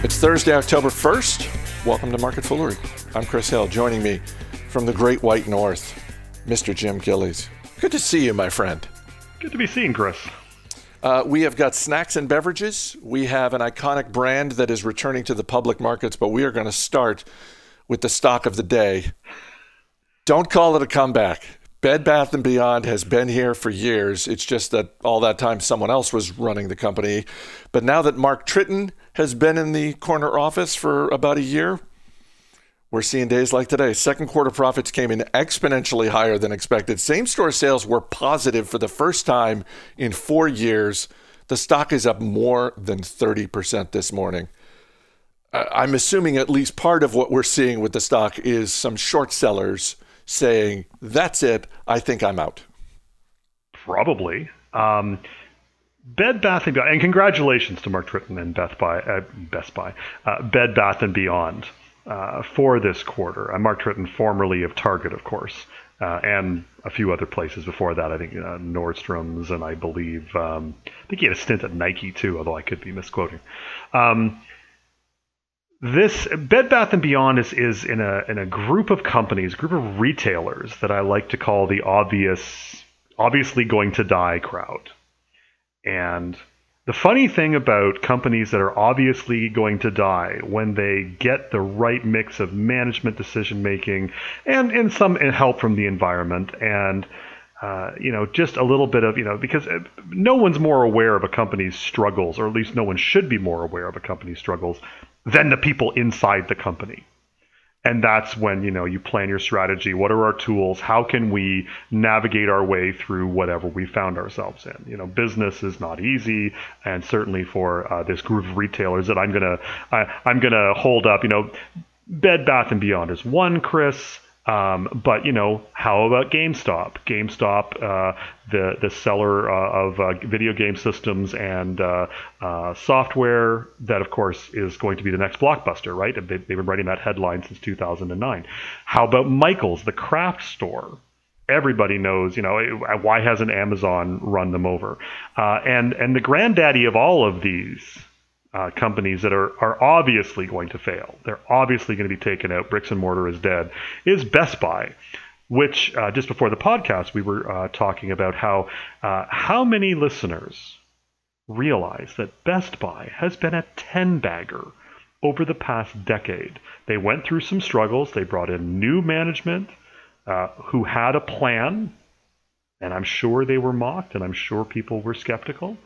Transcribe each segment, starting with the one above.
It's Thursday, October 1st. Welcome to Market Foolery. I'm Chris Hill. Joining me from the Great White North, Mr. Jim Gillies. Good to see you, my friend. Good to be seen, Chris. Uh, we have got snacks and beverages. We have an iconic brand that is returning to the public markets, but we are going to start with the stock of the day. Don't call it a comeback. Bed Bath and Beyond has been here for years. It's just that all that time someone else was running the company. But now that Mark Tritton has been in the corner office for about a year, we're seeing days like today. Second quarter profits came in exponentially higher than expected. Same store sales were positive for the first time in four years. The stock is up more than 30% this morning. I'm assuming at least part of what we're seeing with the stock is some short sellers saying, that's it, I think I'm out? Probably. Um, Bed Bath and Beyond, and congratulations to Mark Tritton and Beth Buy, uh, Best Buy, uh, Bed Bath and Beyond uh, for this quarter. Uh, Mark Tritton, formerly of Target, of course, uh, and a few other places before that. I think uh, Nordstrom's, and I believe um, I think he had a stint at Nike too, although I could be misquoting. Um, this Bed Bath and Beyond is, is in a in a group of companies, group of retailers that I like to call the obvious, obviously going to die crowd. And the funny thing about companies that are obviously going to die when they get the right mix of management decision making and and some help from the environment and uh, you know, just a little bit of, you know, because uh, no one's more aware of a company's struggles, or at least no one should be more aware of a company's struggles than the people inside the company. And that's when, you know, you plan your strategy. What are our tools? How can we navigate our way through whatever we found ourselves in? You know, business is not easy. And certainly for uh, this group of retailers that I'm going to, I'm going to hold up, you know, Bed Bath and Beyond is one, Chris. Um, but you know, how about GameStop? GameStop, uh, the the seller uh, of uh, video game systems and uh, uh, software, that of course is going to be the next blockbuster, right? They, have been writing that headline since 2009. How about Michaels, the craft store? Everybody knows, you know, why hasn't Amazon run them over? Uh, and and the granddaddy of all of these uh, companies that are, are obviously going to fail. They're obviously going to be taken out. Bricks and mortar is dead. Is Best Buy, which uh, just before the podcast we were uh, talking about how uh, how many listeners realize that Best Buy has been a ten bagger over the past decade. They went through some struggles. They brought in new management uh, who had a plan, and I'm sure they were mocked, and I'm sure people were skeptical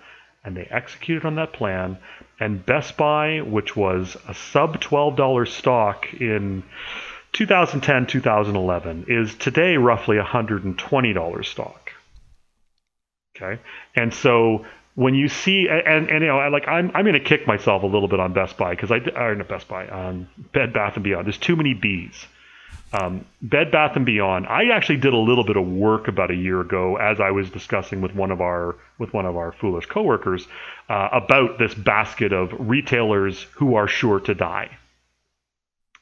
and they executed on that plan. And Best Buy, which was a sub $12 stock in 2010, 2011, is today roughly a $120 stock. Okay. And so when you see, and, and you know, like I'm, I'm to kick myself a little bit on Best Buy because I, or not Best Buy, on Bed Bath and Beyond. There's too many B's. Um, Bed Bath and Beyond. I actually did a little bit of work about a year ago as I was discussing with one of our with one of our foolish coworkers uh, about this basket of retailers who are sure to die.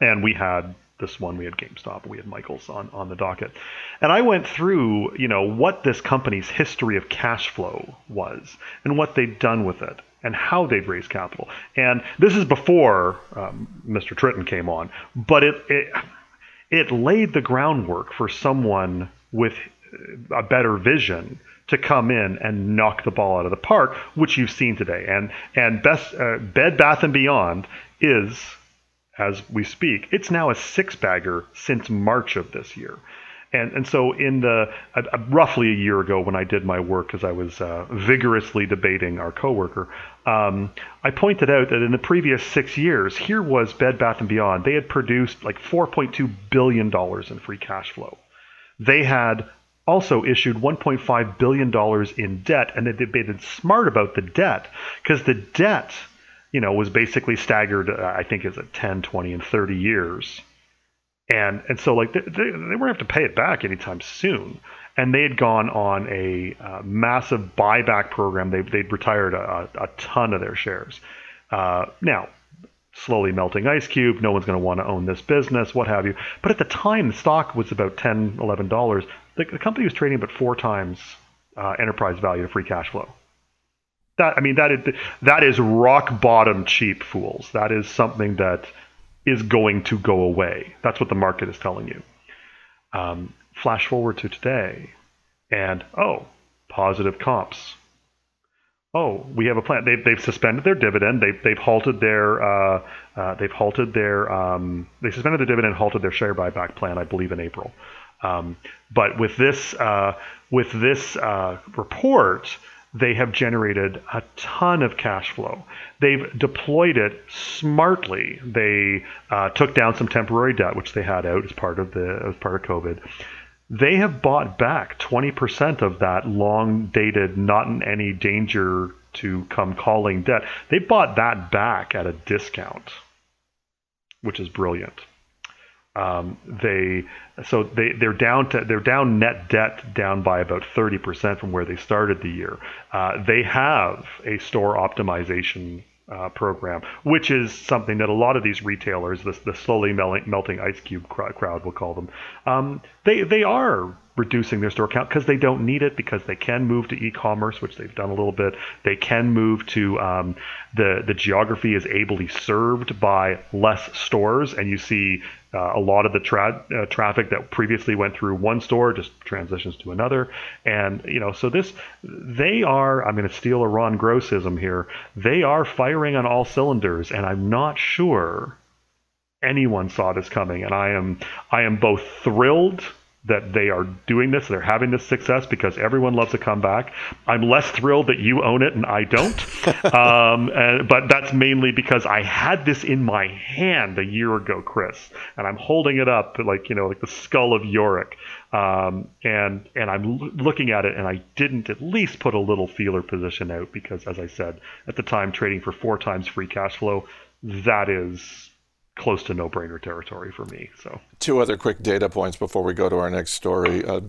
And we had this one, we had GameStop, we had Michaels on on the docket, and I went through you know what this company's history of cash flow was and what they'd done with it and how they'd raised capital. And this is before um, Mr. Tritton came on, but it, it it laid the groundwork for someone with a better vision to come in and knock the ball out of the park, which you've seen today. And and best uh, Bed Bath and Beyond is, as we speak, it's now a six bagger since March of this year. And and so in the uh, uh, roughly a year ago when I did my work, as I was uh, vigorously debating our coworker, um, I pointed out that in the previous six years, here was Bed Bath and Beyond. They had produced like 4.2 billion dollars in free cash flow. They had also issued 1.5 billion dollars in debt, and they'd been smart about the debt because the debt, you know, was basically staggered. Uh, I think is at 10, 20, and 30 years and and so like they, they, they weren't have to pay it back anytime soon. And they had gone on a uh, massive buyback program. They, they'd retired a, a ton of their shares. Uh, now slowly melting ice cube. No one's going to want to own this business what have you. But at the time the stock was about 10 11 dollars. The, the company was trading about four times uh, enterprise value to free cash flow. That I mean that is that is rock bottom cheap fools. That is something that is going to go away. That's what the market is telling you. Um, flash forward to today, and oh, positive comps. Oh, we have a plan. They've, they've suspended their dividend. They've, they've halted their uh, uh, they've halted their um, they suspended the dividend, halted their share buyback plan. I believe in April. Um, but with this uh, with this uh, report, they have generated a ton of cash flow. They've deployed it smartly. They uh, took down some temporary debt, which they had out as part of the as part of COVID. They have bought back 20% of that long dated, not in any danger to come calling debt. They bought that back at a discount, which is brilliant. Um, they so they they're down to they're down net debt down by about 30% from where they started the year. Uh, they have a store optimization uh, program, which is something that a lot of these retailers, the, the slowly melting, melting ice cube crowd, will call them, um, they they are reducing their store count because they don't need it because they can move to e-commerce, which they've done a little bit. They can move to um, the the geography is ably served by less stores, and you see uh, a lot of the tra- uh, traffic that previously went through one store just transitions to another, and you know, so this they are. I'm going to steal a Ron Grossism here. They are firing on all cylinders, and I'm not sure anyone saw this coming, and I am I am both thrilled that they are doing this, they're having this success because everyone loves a comeback. I'm less thrilled that you own it and I don't, um, and, but that's mainly because I had this in my hand a year ago, Chris, and I'm holding it up like you know, like the skull of Yorick, um, and and I'm l- looking at it, and I didn't at least put a little feeler position out because, as I said at the time, trading for four times free cash flow, that is close to no-brainer territory for me. So two other quick data points before we go to our next story. Uh,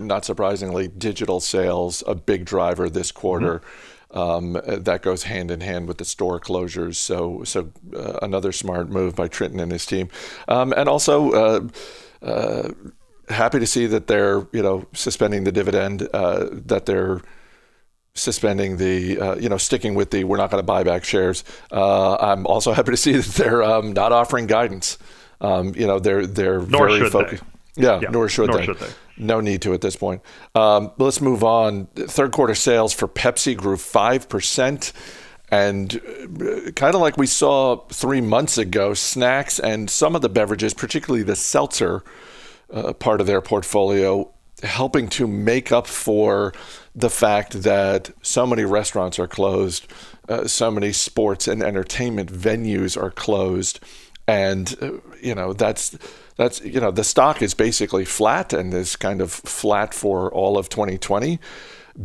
not surprisingly, digital sales a big driver this quarter. Mm-hmm. Um, that goes hand in hand with the store closures. So, so uh, another smart move by Tritton and his team, um, and also. Uh, uh happy to see that they're, you know, suspending the dividend. Uh, that they're suspending the, uh, you know, sticking with the we're not going to buy back shares. Uh, I'm also happy to see that they're um, not offering guidance. Um, you know, they're they're nor very focused. Yeah, yeah, nor, should, nor they. should they. No need to at this point. Um, let's move on. Third quarter sales for Pepsi grew five percent. And uh, kind of like we saw three months ago, snacks and some of the beverages, particularly the seltzer uh, part of their portfolio, helping to make up for the fact that so many restaurants are closed, uh, so many sports and entertainment venues are closed, and uh, you know that's that's you know the stock is basically flat and is kind of flat for all of 2020.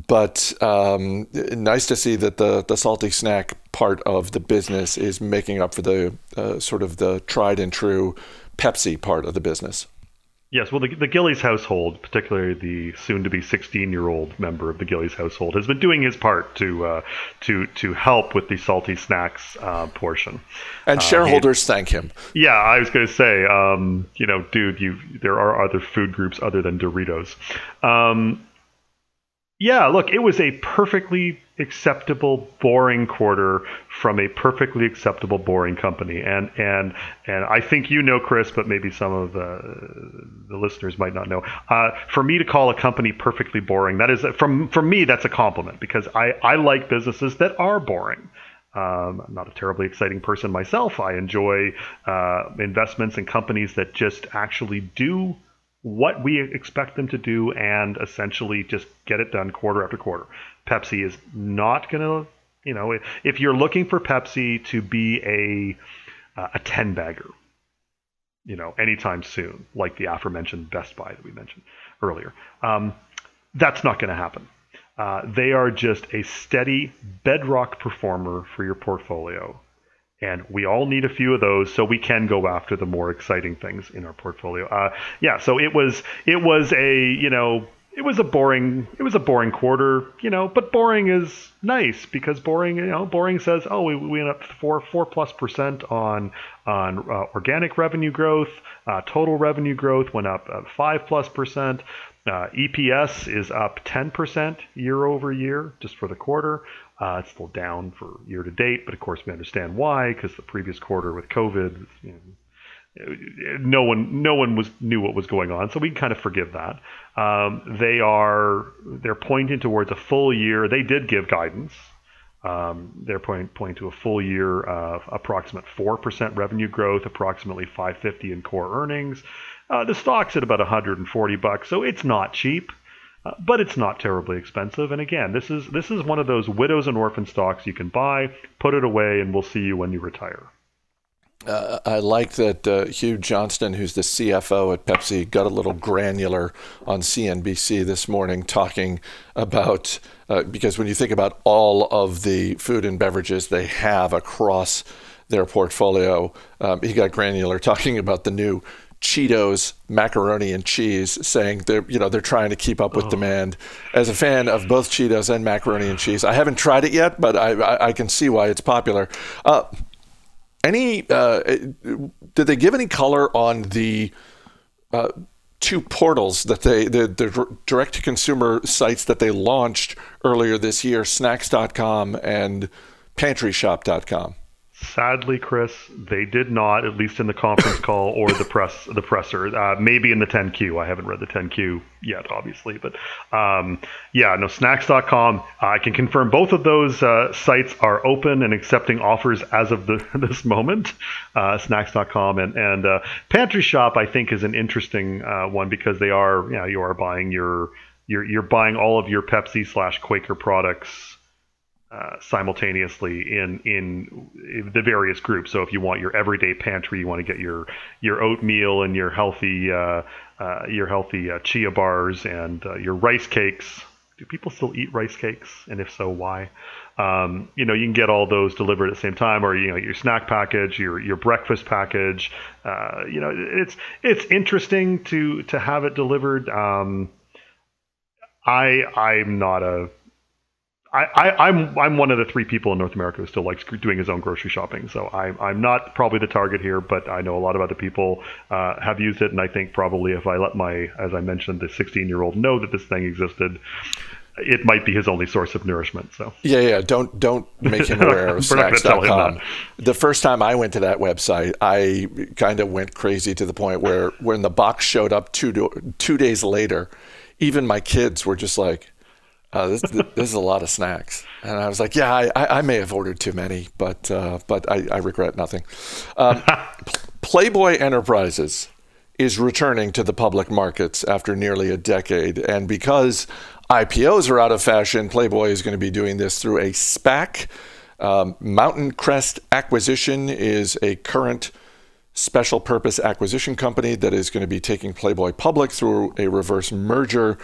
But um, nice to see that the the salty snack part of the business is making up for the uh, sort of the tried and true Pepsi part of the business. Yes, well, the, the Gillies household, particularly the soon-to-be 16-year-old member of the Gillies household, has been doing his part to uh, to to help with the salty snacks uh, portion. And uh, shareholders uh, thank him. Yeah, I was going to say, um, you know, dude, you there are other food groups other than Doritos. Um, yeah, look, it was a perfectly acceptable boring quarter from a perfectly acceptable boring company. And and and I think you know Chris but maybe some of the the listeners might not know. Uh, for me to call a company perfectly boring that is from for me that's a compliment because I I like businesses that are boring. Um, I'm not a terribly exciting person myself. I enjoy uh, investments in companies that just actually do what we expect them to do and essentially just get it done quarter after quarter. Pepsi is not going to, you know, if you're looking for Pepsi to be a uh, a 10 bagger, you know, anytime soon, like the aforementioned Best Buy that we mentioned earlier, um, that's not going to happen. Uh, they are just a steady bedrock performer for your portfolio and we all need a few of those so we can go after the more exciting things in our portfolio. Uh, yeah, so it was it was a you know it was a boring it was a boring quarter you know but boring is nice because boring you know boring says oh we, we went up four four plus percent on on uh, organic revenue growth uh, total revenue growth went up uh, five plus percent uh, EPS is up 10% year over year just for the quarter. Uh, it's still down for year to date, but of course we understand why because the previous quarter with COVID, you know, no one no one was knew what was going on, so we kind of forgive that. Um, they are they're pointing towards a full year. They did give guidance. Um, they're pointing, pointing to a full year of approximate four percent revenue growth, approximately 550 in core earnings. Uh, the stock's at about 140 bucks, so it's not cheap. Uh, but it's not terribly expensive. And again, this is this is one of those widows and orphan stocks you can buy, put it away, and we'll see you when you retire. Uh, I like that uh, Hugh Johnston, who's the CFO at Pepsi, got a little granular on CNBC this morning talking about uh, because when you think about all of the food and beverages they have across their portfolio, um, he got granular talking about the new Cheetos macaroni and cheese, saying they're you know they're trying to keep up with oh. demand. As a fan of both Cheetos and macaroni and cheese, I haven't tried it yet, but I I, I can see why it's popular. Uh, any uh, did they give any color on the uh, two portals that they the, the direct to consumer sites that they launched earlier this year, snacks.com and pantryshop.com? Sadly, Chris, they did not, at least in the conference call or the press, the presser. Uh, maybe in the 10Q. I haven't read the 10Q yet, obviously, but um, yeah, no. Snacks.com. I can confirm both of those uh, sites are open and accepting offers as of the, this moment. Uh, snacks.com and and uh, Pantry Shop, I think, is an interesting uh, one because they are, you know, you are buying your you're you're buying all of your Pepsi slash Quaker products uh, simultaneously in in the various groups. So if you want your everyday pantry, you want to get your your oatmeal and your healthy uh, uh, your healthy uh, chia bars and uh, your rice cakes. Do people still eat rice cakes? And if so, why? Um, you know, you can get all those delivered at the same time, or you know, your snack package, your your breakfast package. you know, it's it's interesting to to have it delivered. Um, I I'm not a I, am I'm, I'm one of the three people in North America who still likes doing his own grocery shopping. So I'm I'm not probably the target here, but I know a lot of other people uh, have used it, and I think probably if I let my, as I mentioned, the 16 year old know that this thing existed, it might be his only source of nourishment. So yeah, yeah. Don't don't make him aware of snacks.com. The first time I went to that website, I kind of went crazy to the point where when the box showed up two two days later, even my kids were just like uh, this, this, is a lot of snacks. And I was like, yeah, I, I may have ordered too many, but uh, but I, I, regret nothing. Um, Playboy Enterprises is returning to the public markets after nearly a decade, and because IPOs are out of fashion, Playboy is going to be doing this through a SPAC. Um, Mountain Crest Acquisition is a current special purpose acquisition company that is going to be taking Playboy public through a reverse merger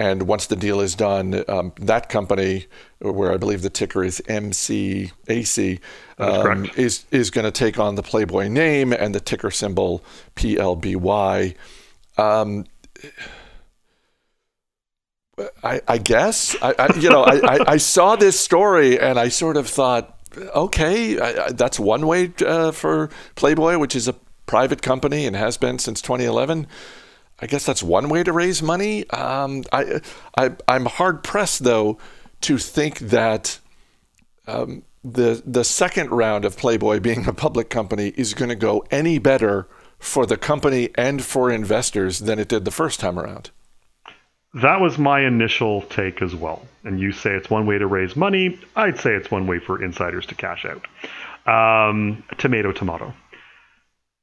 and once the deal is done, um, that company, where I believe the ticker is MCAC, um, is is going to take on the Playboy name and the ticker symbol PLBY. Um, I, I, guess I, I you know I, I, saw this story and I sort of thought, okay, that's one way uh, for Playboy, which is a private company and has been since 2011. I guess that's one way to raise money. Um, I, I, am hard pressed though to think that um, the the second round of Playboy being a public company is going to go any better for the company and for investors than it did the first time around. That was my initial take as well. And you say it's one way to raise money. I'd say it's one way for insiders to cash out. Um, tomato, tomato.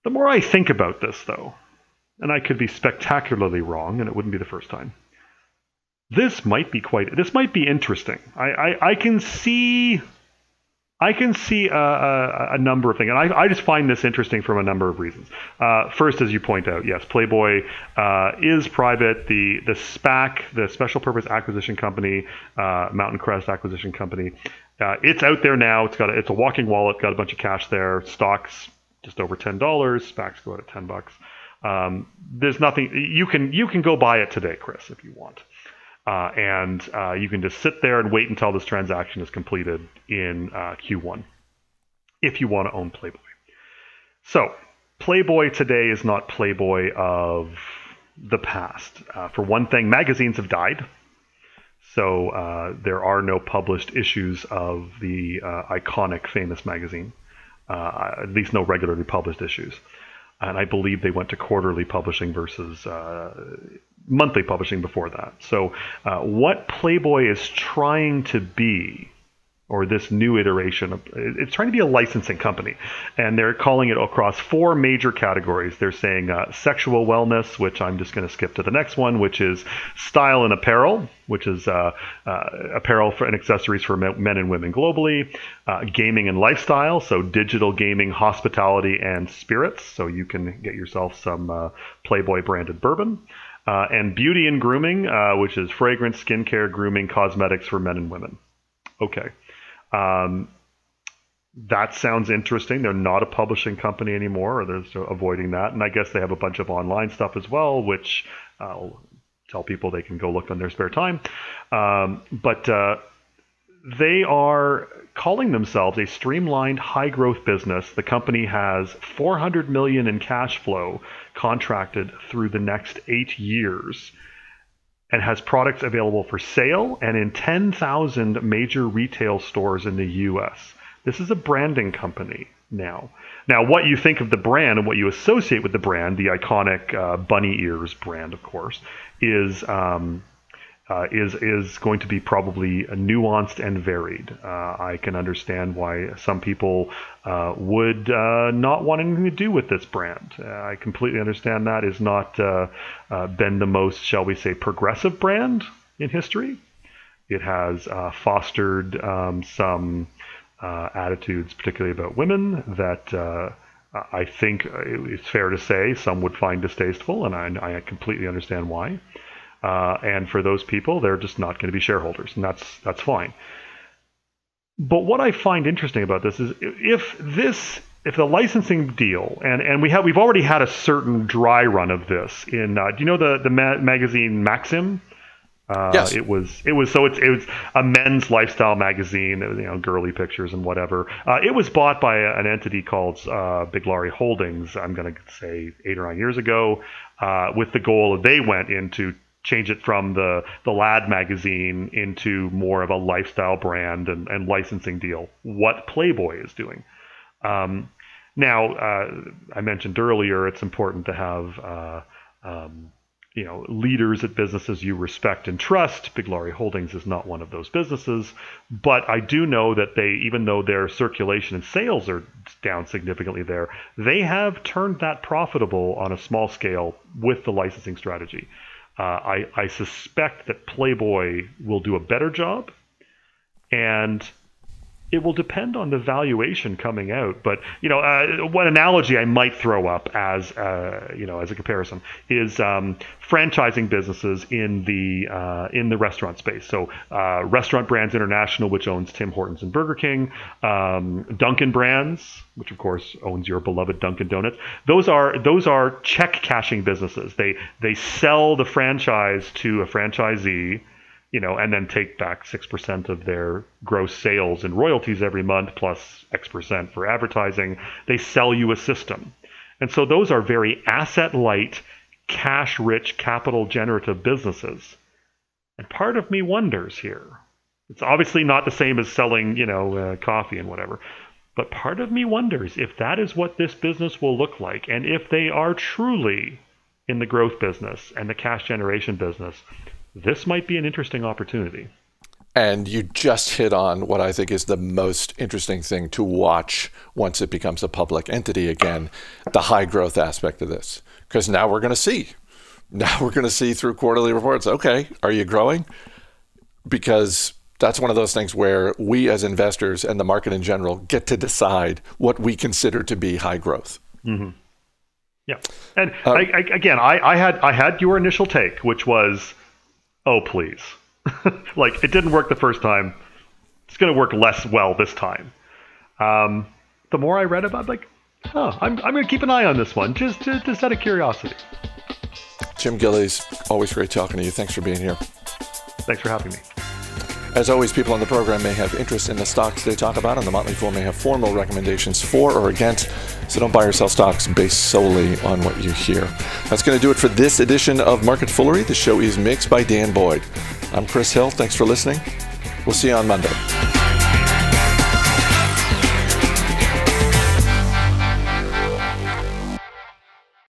The more I think about this, though, and I could be spectacularly wrong, and it wouldn't be the first time. This might be quite. This might be interesting. I I, I can see. I can see a, a, a, number of things, and I, I just find this interesting from a number of reasons. Uh, first, as you point out, yes, Playboy uh, is private. The the SPAC, the Special Purpose Acquisition Company, uh, Mountain Crest Acquisition Company, uh, it's out there now. It's got a, it's a walking wallet, got a bunch of cash there. Stocks just over ten dollars. SPACs go out at ten bucks. Um, there's nothing you can you can go buy it today, Chris, if you want, uh, and uh, you can just sit there and wait until this transaction is completed in uh, Q1, if you want to own Playboy. So, Playboy today is not Playboy of the past. Uh, for one thing, magazines have died. So uh, there are no published issues of the uh, iconic, famous magazine, uh, at least no regularly published issues. And I believe they went to quarterly publishing versus uh, monthly publishing before that. So, uh, what Playboy is trying to be or this new iteration of it's trying to be a licensing company. And they're calling it across four major categories. They're saying uh, sexual wellness which i'm just going to skip to the next one which is style and apparel which is uh, uh, apparel for, and accessories for men and women globally uh, gaming and lifestyle so digital gaming hospitality and spirits. So you can get yourself some uh, playboy branded bourbon. Uh, and beauty and grooming which is fragrance skincare grooming cosmetics for men and women. Okay um, that sounds interesting. They're not a publishing company anymore, or they're avoiding that. And I guess they have a bunch of online stuff as well, which I'll tell people they can go look on their spare time. Um, but uh, they are calling themselves a streamlined high growth business. The company has 400 million in cash flow contracted through the next eight years and has products available for sale and in 10,000 major retail stores in the US. This is a branding company now. Now, what you think of the brand and what you associate with the brand, the iconic uh, bunny ears brand, of course, is um, uh, is is going to be probably nuanced and varied. Uh, I can understand why some people uh, would uh, not want anything to do with this brand. Uh, I completely understand that is not uh, been the most, shall we say, progressive brand in history. It has fostered um, some attitudes, particularly about women, that. I think it's fair to say some would find distasteful, and I, I completely understand why. Uh, and for those people, they're just not going to be shareholders, and that's that's fine. But what I find interesting about this is if this if the licensing deal and and we have we've already had a certain dry run of this in uh, do you know the the ma- magazine Maxim uh, yes. It was it was so it's it was a men's lifestyle magazine. Was, you know, girly pictures and whatever. Uh, it was bought by a, an entity called uh, Biglari Holdings. I'm going to say eight or nine years ago, uh, with the goal that they went into change it from the the lad magazine into more of a lifestyle brand and, and licensing deal. What playboy is doing. Um, now uh, i mentioned earlier it's important to have uh, um, you know leaders at businesses you respect and trust. Biglari holdings is not one of those businesses. But i do know that they even though their circulation and sales are down significantly there they have turned that profitable on a small scale with the licensing strategy uh, I, I suspect that Playboy will do a better job, and it will depend on the valuation coming out. But you know, uh, one analogy I might throw up as uh, you know as a comparison is um, franchising businesses in the uh, in the restaurant space. So uh, Restaurant Brands International, which owns Tim Hortons and Burger King, um, Dunkin' Brands, which of course owns your beloved Dunkin' Donuts. Those are those are check cashing businesses. They they sell the franchise to a franchisee you know, and then take back 6% of their gross sales and royalties every month plus X percent for advertising. They sell you a system. And so those are very asset light, cash rich, capital generative businesses. And part of me wonders here. It's obviously not the same as selling, you know, uh, coffee and whatever. But part of me wonders if that is what this business will look like and if they are truly in the growth business and the cash generation business this might be an interesting opportunity. And you just hit on what I think is the most interesting thing to watch once it becomes a public entity again the high growth aspect of this. Because now we're going to see. Now we're going to see through quarterly reports okay, are you growing? Because that's one of those things where we as investors and the market in general get to decide what we consider to be high growth. Mm-hmm. Yeah, and uh, I, I, again, I, I, had I had your initial take, which was oh please. Like it didn't work the first time. It's going to work less well this time. Um, the more i read about it, like oh i'm, I'm going to keep an eye on this one just, just, just out of curiosity. Jim gillies always great talking to you. Thanks for being here. Thanks for having me. As always, people on the program may have interest in the stocks they talk about, and the Motley Fool may have formal recommendations for or against. So don't buy or sell stocks based solely on what you hear. That's going to do it for this edition of Market Foolery. The show is mixed by Dan Boyd. I'm Chris Hill. Thanks for listening. We'll see you on Monday.